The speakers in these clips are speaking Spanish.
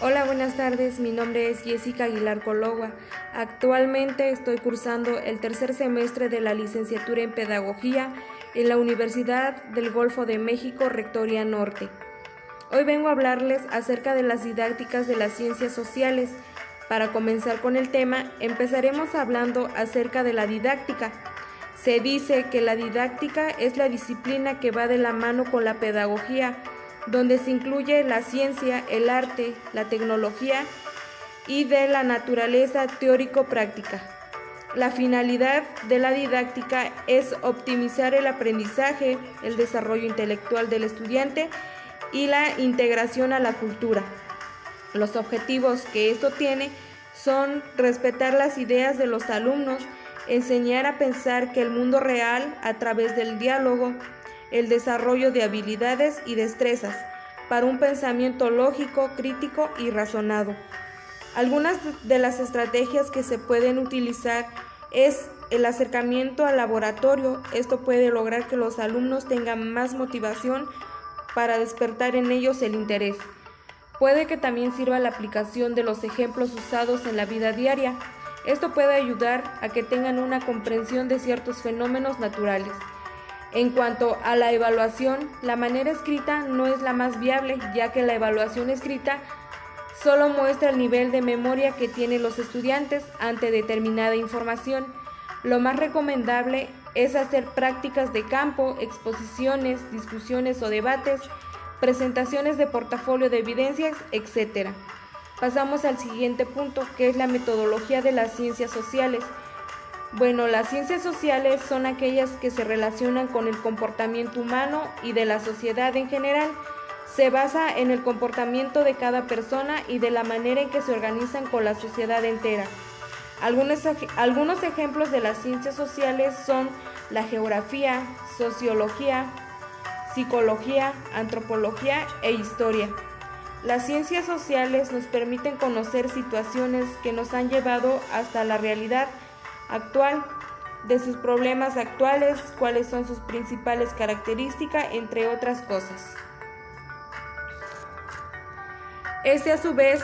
Hola, buenas tardes. Mi nombre es Jessica Aguilar Cologua. Actualmente estoy cursando el tercer semestre de la licenciatura en Pedagogía en la Universidad del Golfo de México, Rectoría Norte. Hoy vengo a hablarles acerca de las didácticas de las ciencias sociales. Para comenzar con el tema, empezaremos hablando acerca de la didáctica. Se dice que la didáctica es la disciplina que va de la mano con la pedagogía donde se incluye la ciencia, el arte, la tecnología y de la naturaleza teórico-práctica. La finalidad de la didáctica es optimizar el aprendizaje, el desarrollo intelectual del estudiante y la integración a la cultura. Los objetivos que esto tiene son respetar las ideas de los alumnos, enseñar a pensar que el mundo real a través del diálogo, el desarrollo de habilidades y destrezas para un pensamiento lógico, crítico y razonado. Algunas de las estrategias que se pueden utilizar es el acercamiento al laboratorio. Esto puede lograr que los alumnos tengan más motivación para despertar en ellos el interés. Puede que también sirva la aplicación de los ejemplos usados en la vida diaria. Esto puede ayudar a que tengan una comprensión de ciertos fenómenos naturales. En cuanto a la evaluación, la manera escrita no es la más viable, ya que la evaluación escrita solo muestra el nivel de memoria que tienen los estudiantes ante determinada información. Lo más recomendable es hacer prácticas de campo, exposiciones, discusiones o debates, presentaciones de portafolio de evidencias, etc. Pasamos al siguiente punto, que es la metodología de las ciencias sociales. Bueno, las ciencias sociales son aquellas que se relacionan con el comportamiento humano y de la sociedad en general. Se basa en el comportamiento de cada persona y de la manera en que se organizan con la sociedad entera. Algunos, algunos ejemplos de las ciencias sociales son la geografía, sociología, psicología, antropología e historia. Las ciencias sociales nos permiten conocer situaciones que nos han llevado hasta la realidad actual, de sus problemas actuales, cuáles son sus principales características, entre otras cosas. Este a su vez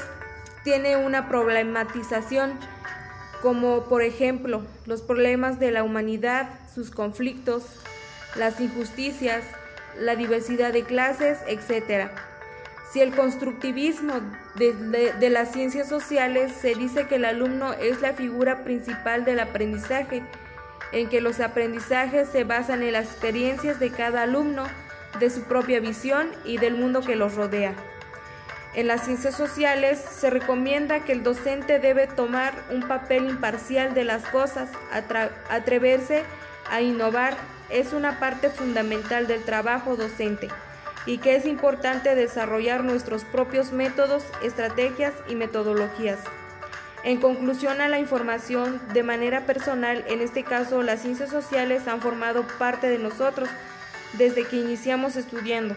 tiene una problematización como por ejemplo los problemas de la humanidad, sus conflictos, las injusticias, la diversidad de clases, etc. Si el constructivismo de, las ciencias sociales se dice que el alumno es la figura principal del aprendizaje, en que los aprendizajes se basan en las experiencias de cada alumno, de su propia visión y del mundo que los rodea. En las ciencias sociales se recomienda que el docente debe tomar un papel imparcial de las cosas, atreverse a innovar, es una parte fundamental del trabajo docente y que es importante desarrollar nuestros propios métodos, estrategias y metodologías. En conclusión a la información, de manera personal, en este caso las ciencias sociales han formado parte de nosotros desde que iniciamos estudiando,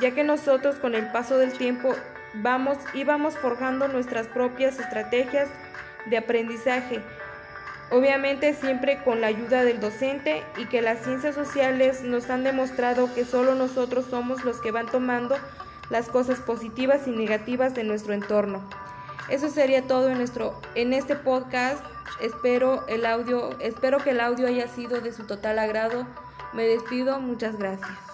ya que nosotros con el paso del tiempo vamos íbamos forjando nuestras propias estrategias de aprendizaje obviamente siempre con la ayuda del docente y que las ciencias sociales nos han demostrado que solo nosotros somos los que van tomando las cosas positivas y negativas de nuestro entorno. Eso sería todo en nuestro en este podcast. Espero el audio, espero que el audio haya sido de su total agrado. Me despido, muchas gracias.